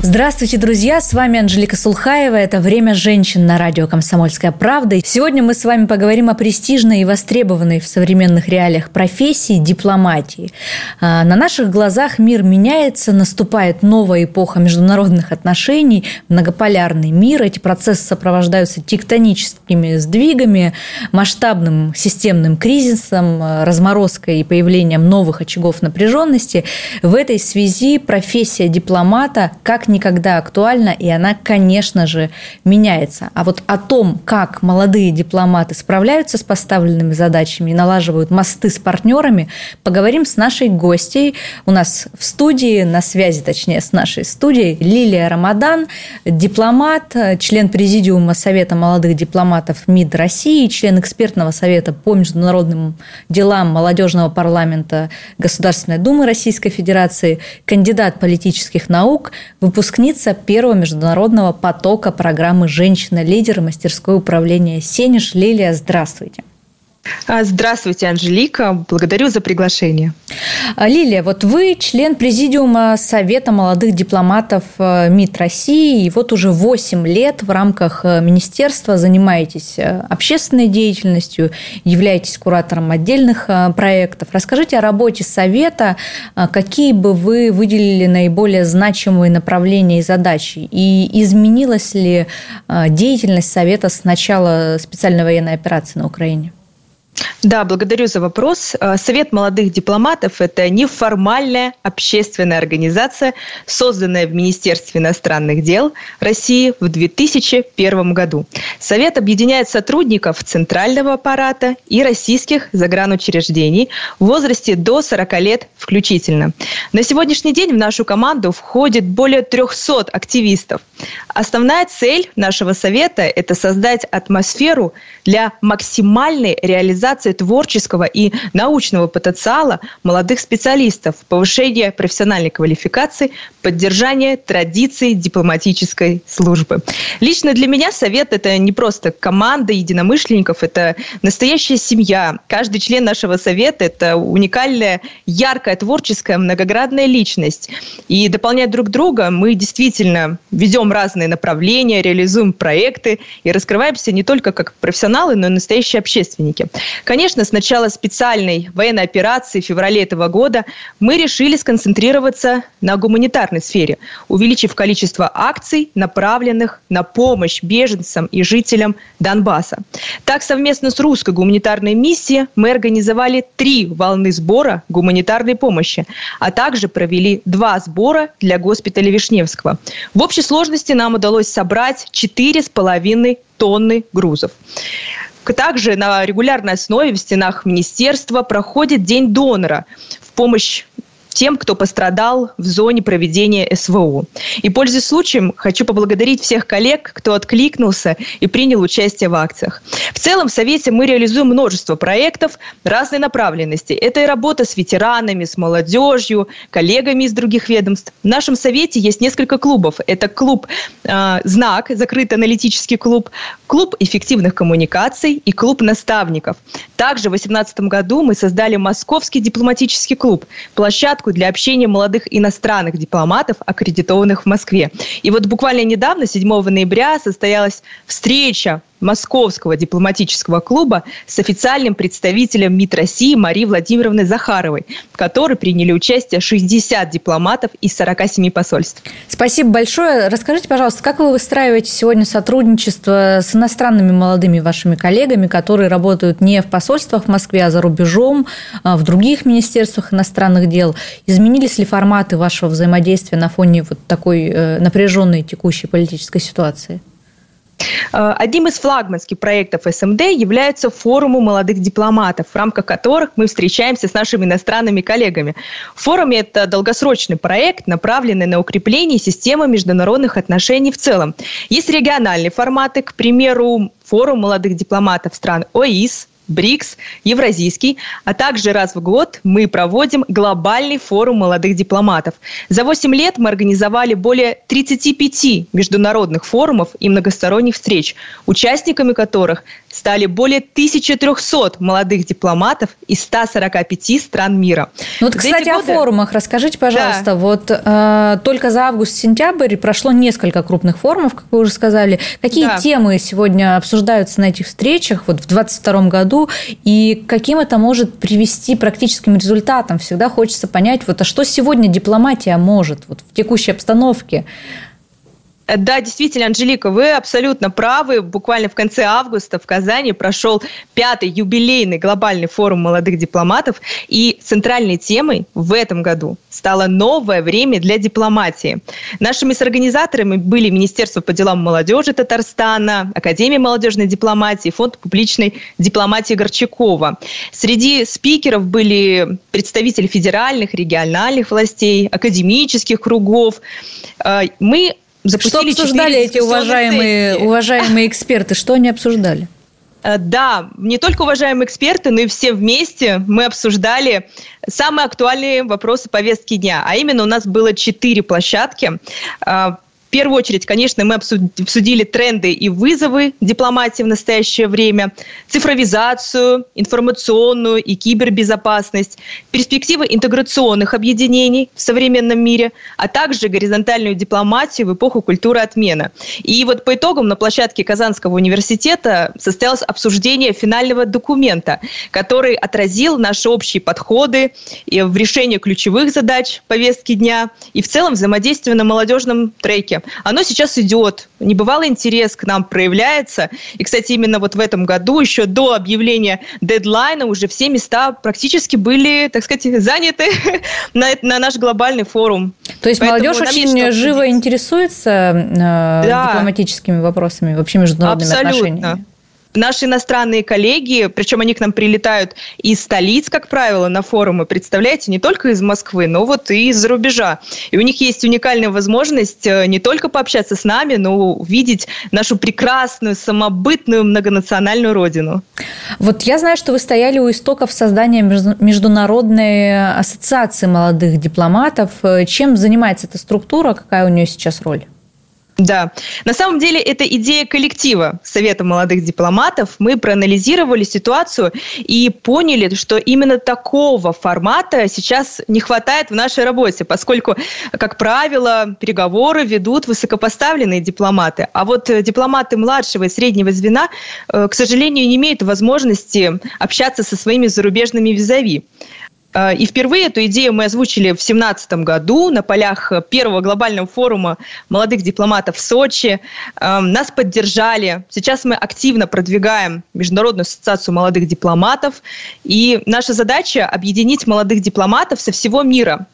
Здравствуйте, друзья! С вами Анжелика Сулхаева. Это «Время женщин» на радио «Комсомольская правда». Сегодня мы с вами поговорим о престижной и востребованной в современных реалиях профессии – дипломатии. А, на наших глазах мир меняется, наступает новая эпоха международных отношений, многополярный мир. Эти процессы сопровождаются тектоническими сдвигами, масштабным системным кризисом, разморозкой и появлением новых очагов напряженности. В этой связи профессия дипломата как никогда актуальна, и она, конечно же, меняется. А вот о том, как молодые дипломаты справляются с поставленными задачами и налаживают мосты с партнерами, поговорим с нашей гостьей. У нас в студии, на связи, точнее, с нашей студией, Лилия Рамадан, дипломат, член Президиума Совета молодых дипломатов МИД России, член экспертного совета по международным делам молодежного парламента Государственной Думы Российской Федерации, кандидат политических наук, выпускница первого международного потока программы «Женщина-лидер» мастерское управление «Сенеж». Лилия, здравствуйте. А, здравствуйте, Анжелика. Благодарю за приглашение. А, Лилия, вот вы член Президиума Совета молодых дипломатов э, МИД России, и вот уже 8 лет в рамках э, министерства занимаетесь э, общественной деятельностью, являетесь куратором отдельных проектов. Расскажите о работе Совета, какие бы вы выделили наиболее значимые направления и задачи, и изменилась ли деятельность Совета с начала специальной военной операции на Украине? Да, благодарю за вопрос. Э, Совет молодых дипломатов – это неформальная общественная организация, созданная в Министерстве иностранных дел России в 2001 году. Совет объединяет сотрудников центрального аппарата и российских загранучреждений в возрасте до 40 лет включительно. На сегодняшний день в нашу команду входит более 300 активистов. Основная цель нашего совета – это создать атмосферу для максимальной реализации реализации творческого и научного потенциала молодых специалистов, повышение профессиональной квалификации, поддержание традиций дипломатической службы. Лично для меня совет – это не просто команда единомышленников, это настоящая семья. Каждый член нашего совета – это уникальная, яркая, творческая, многоградная личность. И дополняя друг друга, мы действительно ведем разные направления, реализуем проекты и раскрываемся не только как профессионалы, но и настоящие общественники. Конечно, с начала специальной военной операции в феврале этого года мы решили сконцентрироваться на гуманитарной сфере, увеличив количество акций, направленных на помощь беженцам и жителям Донбасса. Так, совместно с русской гуманитарной миссией мы организовали три волны сбора гуманитарной помощи, а также провели два сбора для госпиталя Вишневского. В общей сложности нам удалось собрать четыре с половиной тонны грузов. Также на регулярной основе в стенах министерства проходит День донора в помощь тем, кто пострадал в зоне проведения СВО. И, пользуясь случаем, хочу поблагодарить всех коллег, кто откликнулся и принял участие в акциях. В целом, в Совете мы реализуем множество проектов разной направленности. Это и работа с ветеранами, с молодежью, коллегами из других ведомств. В нашем Совете есть несколько клубов. Это клуб э, «Знак», закрытый аналитический клуб, клуб эффективных коммуникаций и клуб наставников. Также в 2018 году мы создали Московский дипломатический клуб, площадку площадку для общения молодых иностранных дипломатов, аккредитованных в Москве. И вот буквально недавно, 7 ноября, состоялась встреча Московского дипломатического клуба с официальным представителем МИД России Марией Владимировной Захаровой, в которой приняли участие 60 дипломатов из 47 посольств. Спасибо большое. Расскажите, пожалуйста, как вы выстраиваете сегодня сотрудничество с иностранными молодыми вашими коллегами, которые работают не в посольствах в Москве, а за рубежом, а в других министерствах иностранных дел? Изменились ли форматы вашего взаимодействия на фоне вот такой э, напряженной текущей политической ситуации? Э, одним из флагманских проектов СМД является форумы молодых дипломатов, в рамках которых мы встречаемся с нашими иностранными коллегами. Форум – это долгосрочный проект, направленный на укрепление системы международных отношений в целом. Есть региональные форматы, к примеру, форум молодых дипломатов стран ОИС, БРИКС, Евразийский, а также раз в год мы проводим глобальный форум молодых дипломатов. За 8 лет мы организовали более 35 международных форумов и многосторонних встреч, участниками которых стали более 1300 молодых дипломатов из 145 стран мира. Ну вот, кстати, годы... о форумах расскажите, пожалуйста. Да. Вот э, только за август-сентябрь прошло несколько крупных форумов, как вы уже сказали. Какие да. темы сегодня обсуждаются на этих встречах вот в 2022 году и каким это может привести практическим результатам? Всегда хочется понять, вот, а что сегодня дипломатия может вот, в текущей обстановке? Да, действительно, Анжелика, вы абсолютно правы. Буквально в конце августа в Казани прошел пятый юбилейный глобальный форум молодых дипломатов. И центральной темой в этом году стало новое время для дипломатии. Нашими организаторами были Министерство по делам молодежи Татарстана, Академия молодежной дипломатии, Фонд публичной дипломатии Горчакова. Среди спикеров были представители федеральных, региональных властей, академических кругов. Э, мы запустили Что обсуждали эти уважаемые, уважаемые эксперты? Что они обсуждали? Э, да, не только уважаемые эксперты, но и все вместе мы обсуждали самые актуальные вопросы повестки дня. А именно у нас было четыре площадки. Э, в первую очередь, конечно, мы обсудили тренды и вызовы дипломатии в настоящее время, цифровизацию, информационную и кибербезопасность, перспективы интеграционных объединений в современном мире, а также горизонтальную дипломатию в эпоху культуры отмена. И вот по итогам на площадке Казанского университета состоялось обсуждение финального документа, который отразил наши общие подходы в решении ключевых задач повестки дня и в целом взаимодействие на молодежном треке оно сейчас идет. Небывалый интерес к нам проявляется. И, кстати, именно вот в этом году, еще до объявления дедлайна, уже все места практически были, так сказать, заняты на, на наш глобальный форум. То есть Поэтому молодежь очень живо интересуется э, да. дипломатическими вопросами, вообще международными Абсолютно. отношениями? Наши иностранные коллеги, причем они к нам прилетают из столиц, как правило, на форумы, представляете, не только из Москвы, но вот и из-за рубежа. И у них есть уникальная возможность э, не только пообщаться с нами, но увидеть нашу прекрасную, самобытную, многонациональную родину. Вот я знаю, что вы стояли у истоков создания Международной ассоциации молодых дипломатов. Чем занимается эта структура, какая у нее сейчас роль? Да, на самом деле это идея коллектива Совета молодых дипломатов. Мы проанализировали ситуацию и поняли, что именно такого формата сейчас не хватает в нашей работе, поскольку, как правило, переговоры ведут высокопоставленные дипломаты. А вот дипломаты младшего и среднего звена, э, к сожалению, не имеют возможности общаться со своими зарубежными визави. Э, и впервые эту идею мы озвучили в 2017 году на полях первого глобального форума молодых дипломатов в Сочи. Эм, нас поддержали. Сейчас мы активно продвигаем Международную ассоциацию молодых дипломатов. И наша задача – объединить молодых дипломатов со всего мира.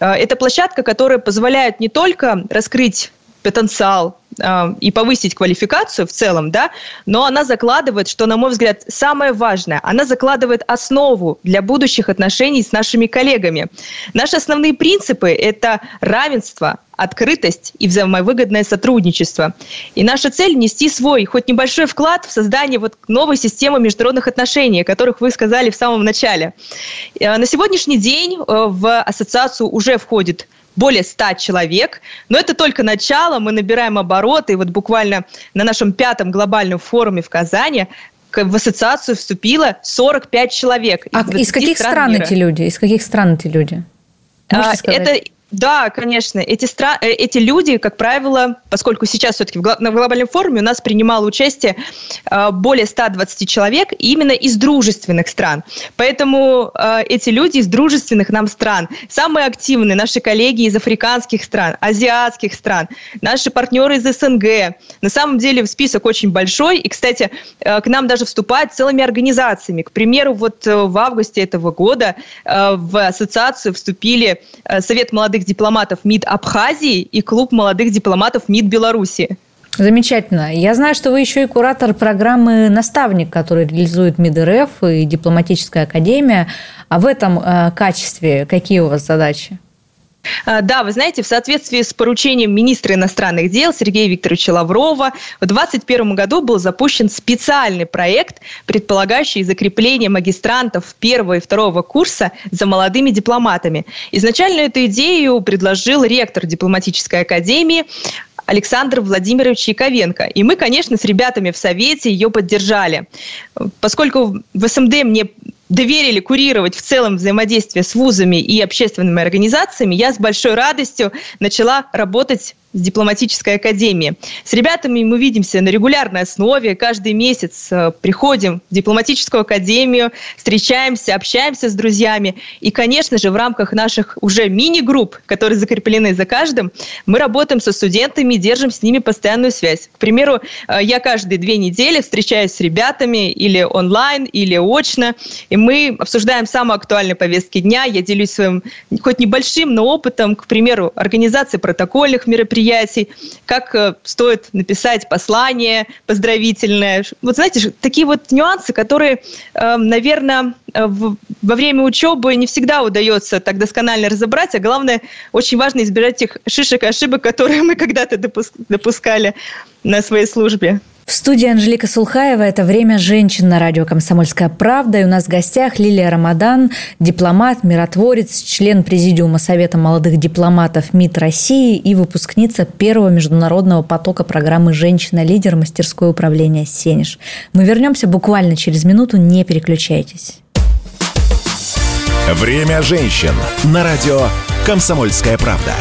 Э, это площадка, которая позволяет не только раскрыть потенциал э, и повысить квалификацию в целом, да, но она закладывает, что, на мой взгляд, самое важное, она закладывает основу для будущих отношений с нашими коллегами. Наши основные принципы – это равенство, открытость и взаимовыгодное сотрудничество. И наша цель – нести свой, хоть небольшой вклад в создание вот новой системы международных отношений, о которых вы сказали в самом начале. Э, на сегодняшний день э, в ассоциацию уже входит более 100 человек. Но это только начало, мы набираем обороты. И вот буквально на нашем пятом глобальном форуме в Казани в ассоциацию вступило 45 человек. А из, из каких стран, стран эти люди? Из каких стран эти люди? а, это да, конечно. Эти, стра... Э, эти люди, как правило, поскольку сейчас все-таки на глобальном форуме у нас принимало участие э, более 120 человек именно из дружественных стран. Поэтому э, эти люди из дружественных нам стран, самые активные наши коллеги из африканских стран, азиатских стран, наши партнеры из СНГ. На самом деле список очень большой. И, кстати, к нам даже вступают целыми организациями. К примеру, вот в августе этого года в ассоциацию вступили Совет молодых молодых дипломатов МИД Абхазии и клуб молодых дипломатов МИД Беларуси. Замечательно. Я знаю, что вы еще и куратор программы «Наставник», который реализует МИД РФ и Дипломатическая академия. А в этом э, качестве какие у вас задачи? А, да, вы знаете, в соответствии с поручением министра иностранных дел Сергея Викторовича Лаврова в 2021 году был запущен специальный проект, предполагающий закрепление магистрантов первого и второго курса за молодыми дипломатами. Изначально эту идею предложил ректор дипломатической академии Александр Владимирович Яковенко. И мы, конечно, с ребятами в Совете ее поддержали. Поскольку в СМД мне доверили курировать в целом взаимодействие с вузами и общественными организациями, я с большой радостью начала работать с дипломатической академии. С ребятами мы видимся на регулярной основе. Каждый месяц э, приходим в дипломатическую академию, встречаемся, общаемся с друзьями. И, конечно же, в рамках наших уже мини-групп, которые закреплены за каждым, мы работаем со студентами и держим с ними постоянную связь. К примеру, э, я каждые две недели встречаюсь с ребятами или онлайн, или очно, и мы обсуждаем самые актуальные повестки дня. Я делюсь своим, хоть небольшим, но опытом, к примеру, организации протокольных мероприятий, мероприятий, как э, стоит написать послание поздравительное. Вот знаете, такие вот нюансы, которые, э, наверное, э, во время учебы не всегда удается так досконально разобрать, а главное, очень важно избежать тех шишек и ошибок, которые мы когда-то допускали на своей службе. В студии Анжелика Сулхаева «Это время женщин» на радио «Комсомольская правда». И у нас в гостях Лилия Рамадан, дипломат, миротворец, член Президиума Совета молодых дипломатов МИД России и выпускница первого международного потока программы «Женщина-лидер. Мастерское управление Сенеж». Мы вернемся буквально через минуту, не переключайтесь. Время женщин на радио «Комсомольская правда».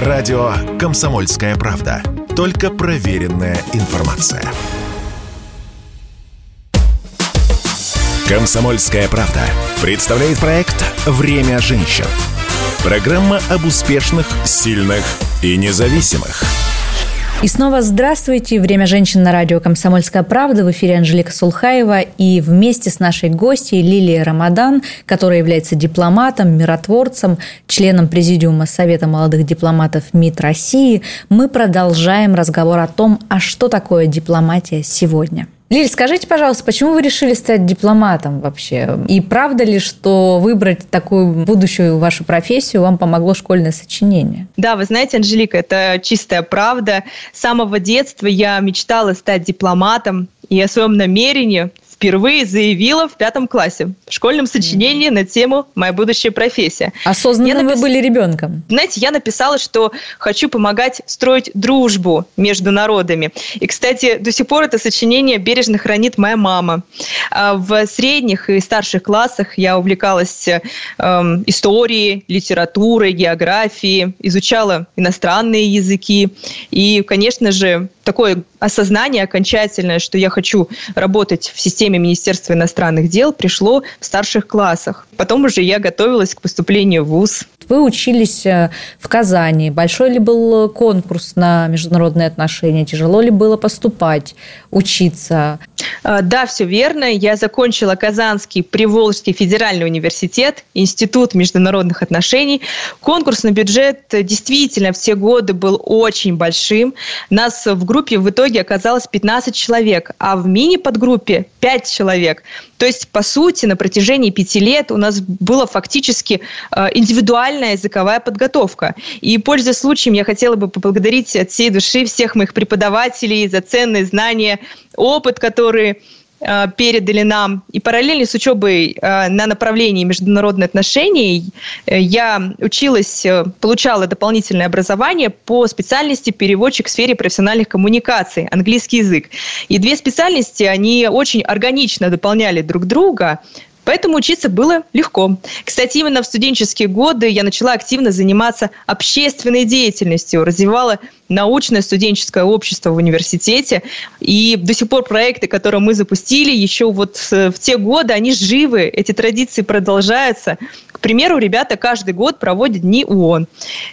Радио «Комсомольская правда». Только проверенная информация. «Комсомольская правда» представляет проект «Время женщин». Программа об успешных, сильных и независимых – и снова здравствуйте. Время женщин на радио «Комсомольская правда». В эфире Анжелика Сулхаева. И вместе с нашей гостьей Лилией Рамадан, которая является дипломатом, миротворцем, членом Президиума Совета молодых дипломатов МИД России, мы продолжаем разговор о том, а что такое дипломатия сегодня. Лиль, скажите, пожалуйста, почему вы решили стать дипломатом вообще? И правда ли, что выбрать такую будущую вашу профессию вам помогло школьное сочинение? Да, вы знаете, Анжелика, это чистая правда. С самого детства я мечтала стать дипломатом, и о своем намерении впервые заявила в пятом классе в школьном сочинении на тему «Моя будущая профессия». Осознанно напис... вы были ребенком? Знаете, я написала, что хочу помогать строить дружбу между народами. И, кстати, до сих пор это сочинение бережно хранит моя мама. А в средних и старших классах я увлекалась э, историей, литературой, географией, изучала иностранные языки. И, конечно же, такое осознание окончательное, что я хочу работать в системе Министерства иностранных дел, пришло в старших классах. Потом уже я готовилась к поступлению в ВУЗ. Вы учились э, в Казани. Большой ли был конкурс на международные отношения? Тяжело ли было поступать, учиться? А, да, все верно. Я закончила Казанский Приволжский федеральный университет, Институт международных отношений. Конкурс на бюджет действительно все годы был очень большим. Нас в группе в итоге оказалось 15 человек, а в мини-подгруппе 5 человек. То есть, по сути, на протяжении пяти лет у нас была фактически э, индивидуальная языковая подготовка. И, пользуясь случаем, я хотела бы поблагодарить от всей души всех моих преподавателей за ценные знания, опыт, который Э, передали нам. И параллельно с учебой э, на направлении международные отношения э, я училась, получала дополнительное образование по специальности переводчик в сфере профессиональных коммуникаций, английский язык. И две специальности, они очень органично дополняли друг друга. Поэтому учиться было легко. Кстати, именно в студенческие годы я начала активно заниматься общественной деятельностью, развивала научное студенческое общество в университете. И до сих пор проекты, которые мы запустили еще вот в те годы, они живы, эти традиции продолжаются. К примеру, ребята каждый год проводят дни ООН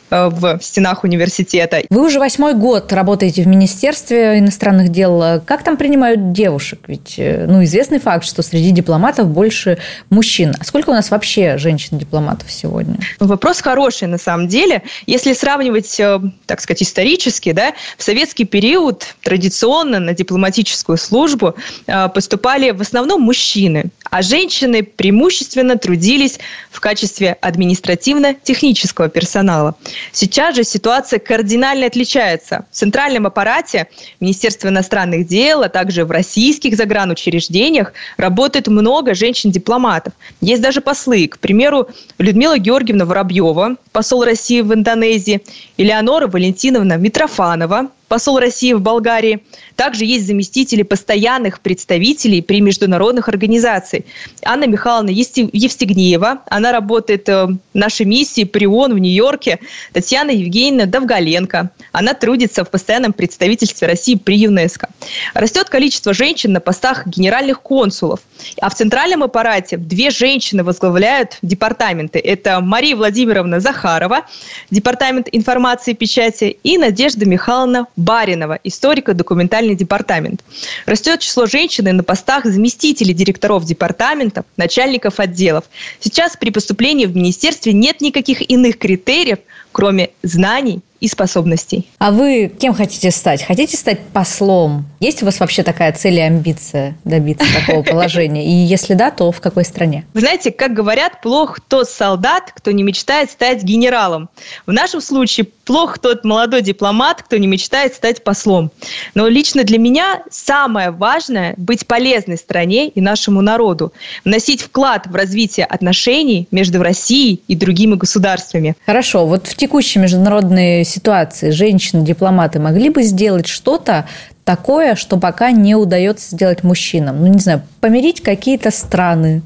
э, в стенах университета. Вы уже восьмой год работаете в Министерстве иностранных дел. Как там принимают девушек? Ведь ну, известный факт, что среди дипломатов больше мужчин. А сколько у нас вообще женщин-дипломатов сегодня? Вопрос хороший на самом деле. Если сравнивать, э, так сказать, исторически, да, в советский период традиционно на дипломатическую службу э, поступали в основном мужчины, а женщины преимущественно трудились в качестве административно-технического персонала. Сейчас же ситуация кардинально отличается. В центральном аппарате Министерства иностранных дел, а также в российских загранучреждениях работает много женщин-дипломатов. Есть даже послы. К примеру, Людмила Георгиевна Воробьева, посол России в Индонезии, Элеонора Валентиновна Митрофанова, посол России в Болгарии. Также есть заместители постоянных представителей при международных организациях. Анна Михайловна Евстигнеева, она работает э, в нашей миссии при ООН в Нью-Йорке. Татьяна Евгеньевна Довгаленко, она трудится в постоянном представительстве России при ЮНЕСКО. Растет количество женщин на постах генеральных консулов. А в центральном аппарате две женщины возглавляют департаменты. Это Мария Владимировна Захарова, департамент информации и печати, и Надежда Михайловна Баринова, историко-документальный департамент. Растет число женщин на постах заместителей директоров департаментов, начальников отделов. Сейчас при поступлении в министерстве нет никаких иных критериев, кроме знаний и способностей. А вы кем хотите стать? Хотите стать послом? Есть у вас вообще такая цель и амбиция добиться такого положения? И если да, то в какой стране? Вы знаете, как говорят, плох тот солдат, кто не мечтает стать генералом. В нашем случае плох тот молодой дипломат, кто не мечтает стать послом. Но лично для меня самое важное – быть полезной стране и нашему народу, вносить вклад в развитие отношений между Россией и другими государствами. Хорошо, вот в текущей международной ситуации женщины-дипломаты могли бы сделать что-то такое, что пока не удается сделать мужчинам? Ну, не знаю, помирить какие-то страны,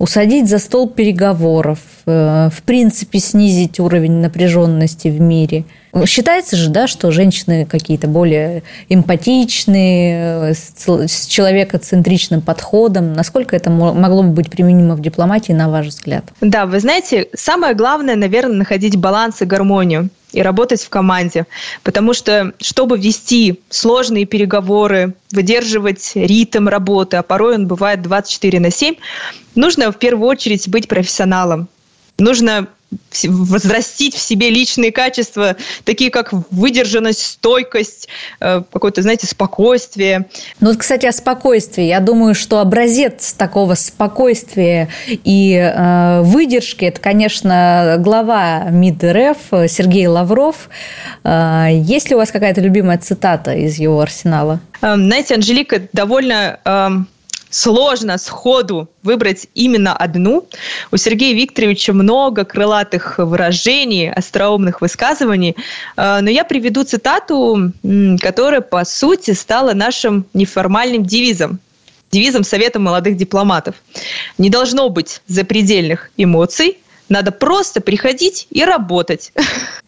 усадить за стол переговоров, э, в принципе снизить уровень напряженности в мире. Считается же, да, что женщины какие-то более эмпатичные, с человекоцентричным подходом. Насколько это могло бы быть применимо в дипломатии, на ваш взгляд? Да, вы знаете, самое главное, наверное, находить баланс и гармонию и работать в команде. Потому что, чтобы вести сложные переговоры, выдерживать ритм работы, а порой он бывает 24 на 7, нужно в первую очередь быть профессионалом. Нужно возрастить в себе личные качества, такие как выдержанность, стойкость, э, какое-то, знаете, спокойствие. Ну вот, кстати, о спокойствии. Я думаю, что образец такого спокойствия и э, выдержки – это, конечно, глава МИД РФ Сергей Лавров. Э, есть ли у вас какая-то любимая цитата из его арсенала? Э, знаете, Анжелика довольно э, сложно сходу выбрать именно одну. У Сергея Викторовича много крылатых выражений, остроумных высказываний, э, но я приведу цитату, которая, по сути, стала нашим неформальным девизом девизом Совета молодых дипломатов. Не должно быть запредельных эмоций – надо просто приходить и работать.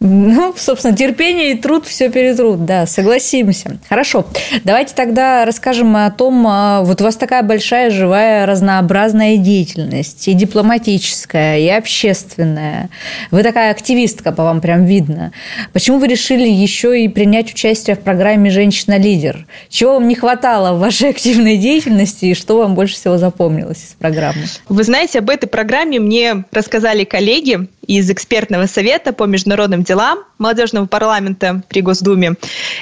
Ну, собственно, терпение и труд все перетрут, да, согласимся. Хорошо, давайте тогда расскажем о том, а, вот у вас такая большая, живая, разнообразная деятельность, и дипломатическая, и общественная. Вы такая активистка, по вам прям видно. Почему вы решили еще и принять участие в программе «Женщина-лидер»? Чего вам не хватало в вашей активной деятельности, и что вам больше всего запомнилось из программы? Вы знаете, об этой программе мне рассказали коллеги из экспертного совета по международным делам молодежного парламента при Госдуме.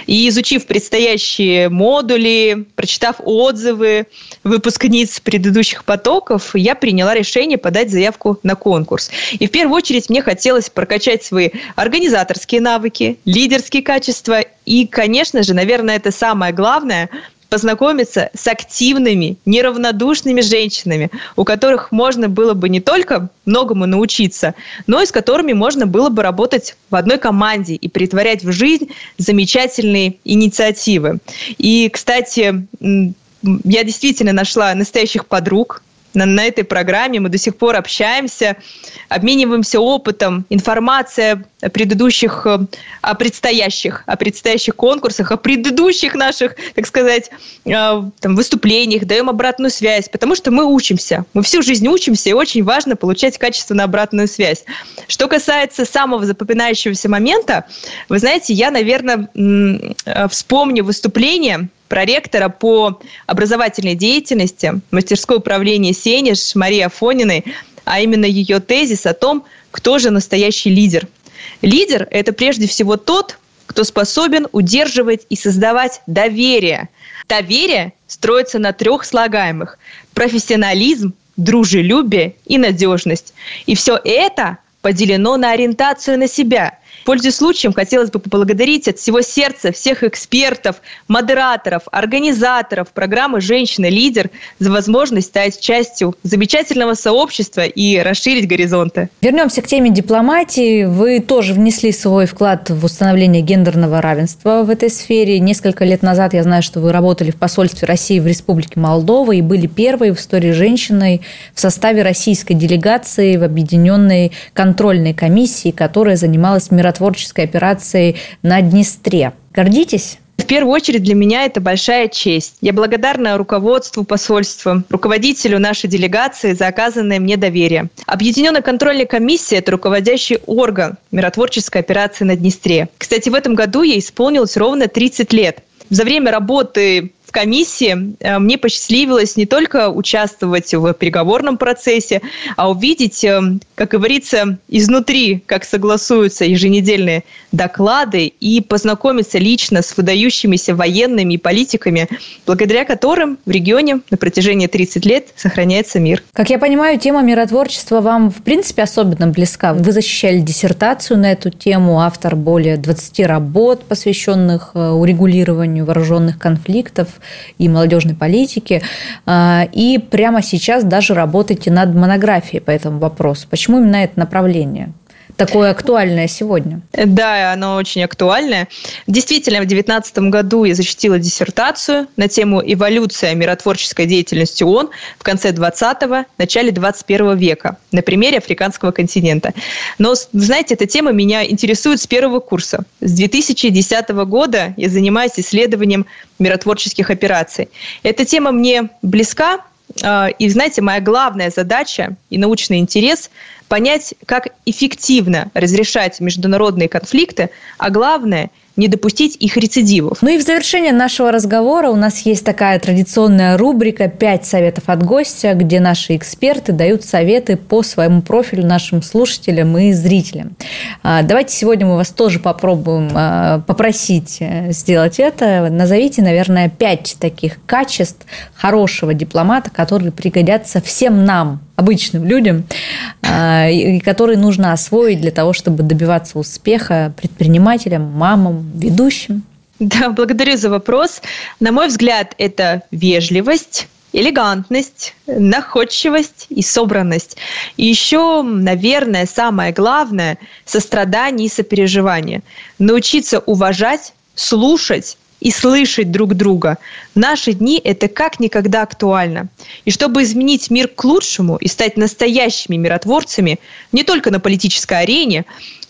И изучив предстоящие модули, прочитав отзывы выпускниц предыдущих потоков, я приняла решение подать заявку на конкурс. И в первую очередь мне хотелось прокачать свои организаторские навыки, лидерские качества и, конечно же, наверное, это самое главное – познакомиться с активными, неравнодушными женщинами, у которых можно было бы не только многому научиться, но и с которыми можно было бы работать в одной команде и притворять в жизнь замечательные инициативы. И, кстати, я действительно нашла настоящих подруг, на, на этой программе. Мы до сих пор общаемся, обмениваемся опытом, информация о предыдущих, э, о предстоящих, о предстоящих конкурсах, о предыдущих наших, так сказать, э, там, выступлениях, даем обратную связь, потому что мы учимся. Мы всю жизнь учимся, и очень важно получать качественную обратную связь. Что касается самого запоминающегося момента, вы знаете, я, наверное, э, вспомню выступление проректора по образовательной деятельности мастерской управления «Сенеж» Марии Афониной, а именно ее тезис о том, кто же настоящий лидер. Лидер – это прежде всего тот, кто способен удерживать и создавать доверие. Доверие строится на трех слагаемых – профессионализм, дружелюбие и надежность. И все это поделено на ориентацию на себя – Пользуясь случаем, хотелось бы поблагодарить от всего сердца всех экспертов, модераторов, организаторов программы «Женщина-лидер» за возможность стать частью замечательного сообщества и расширить горизонты. Вернемся к теме дипломатии. Вы тоже внесли свой вклад в установление гендерного равенства в этой сфере. Несколько лет назад я знаю, что вы работали в посольстве России в Республике Молдова и были первой в истории женщиной в составе российской делегации в объединенной контрольной комиссии, которая занималась миротворчеством миротворческой операции на Днестре. Гордитесь? В первую очередь для меня это большая честь. Я благодарна руководству посольства, руководителю нашей делегации за оказанное мне доверие. Объединенная контрольная комиссия – это руководящий орган миротворческой операции на Днестре. Кстати, в этом году ей исполнилось ровно 30 лет. За время работы в комиссии э, мне посчастливилось не только участвовать в переговорном процессе, а увидеть, э, как говорится, изнутри, как согласуются еженедельные доклады и познакомиться лично с выдающимися военными и политиками, благодаря которым в регионе на протяжении 30 лет сохраняется мир. Как я понимаю, тема миротворчества вам, в принципе, особенно близка. Вы защищали диссертацию на эту тему, автор более 20 работ, посвященных э, урегулированию вооруженных конфликтов и молодежной политики. А, и прямо сейчас даже работаете над монографией по этому вопросу. Почему именно это направление? Такое актуальное сегодня. Да, оно очень актуальное. Действительно, в 2019 году я защитила диссертацию на тему «Эволюция миротворческой деятельности ООН в конце 20-го, начале 21 века» на примере африканского континента. Но, знаете, эта тема меня интересует с первого курса. С 2010 года я занимаюсь исследованием миротворческих операций. Эта тема мне близка, и, знаете, моя главная задача и научный интерес – понять, как эффективно разрешать международные конфликты, а главное – не допустить их рецидивов. Ну и в завершение нашего разговора у нас есть такая традиционная рубрика «Пять советов от гостя», где наши эксперты дают советы по своему профилю нашим слушателям и зрителям. А, давайте сегодня мы вас тоже попробуем а, попросить э, сделать это. Назовите, наверное, пять таких качеств хорошего дипломата, которые пригодятся всем нам, обычным людям, а, и которые нужно освоить для того, чтобы добиваться успеха предпринимателям, мамам, ведущим? Да, благодарю за вопрос. На мой взгляд, это вежливость, элегантность, находчивость и собранность. И еще, наверное, самое главное – сострадание и сопереживание. Научиться уважать, слушать и слышать друг друга. В наши дни это как никогда актуально. И чтобы изменить мир к лучшему и стать настоящими миротворцами не только на политической арене,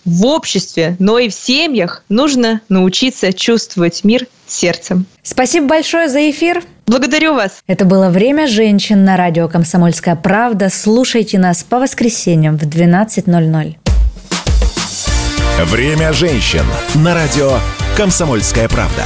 в обществе, но и в семьях нужно научиться чувствовать мир сердцем. Спасибо большое за эфир. Благодарю вас. Это было «Время женщин» на радио «Комсомольская правда». Слушайте нас по воскресеньям в 12.00. «Время женщин» на радио «Комсомольская правда».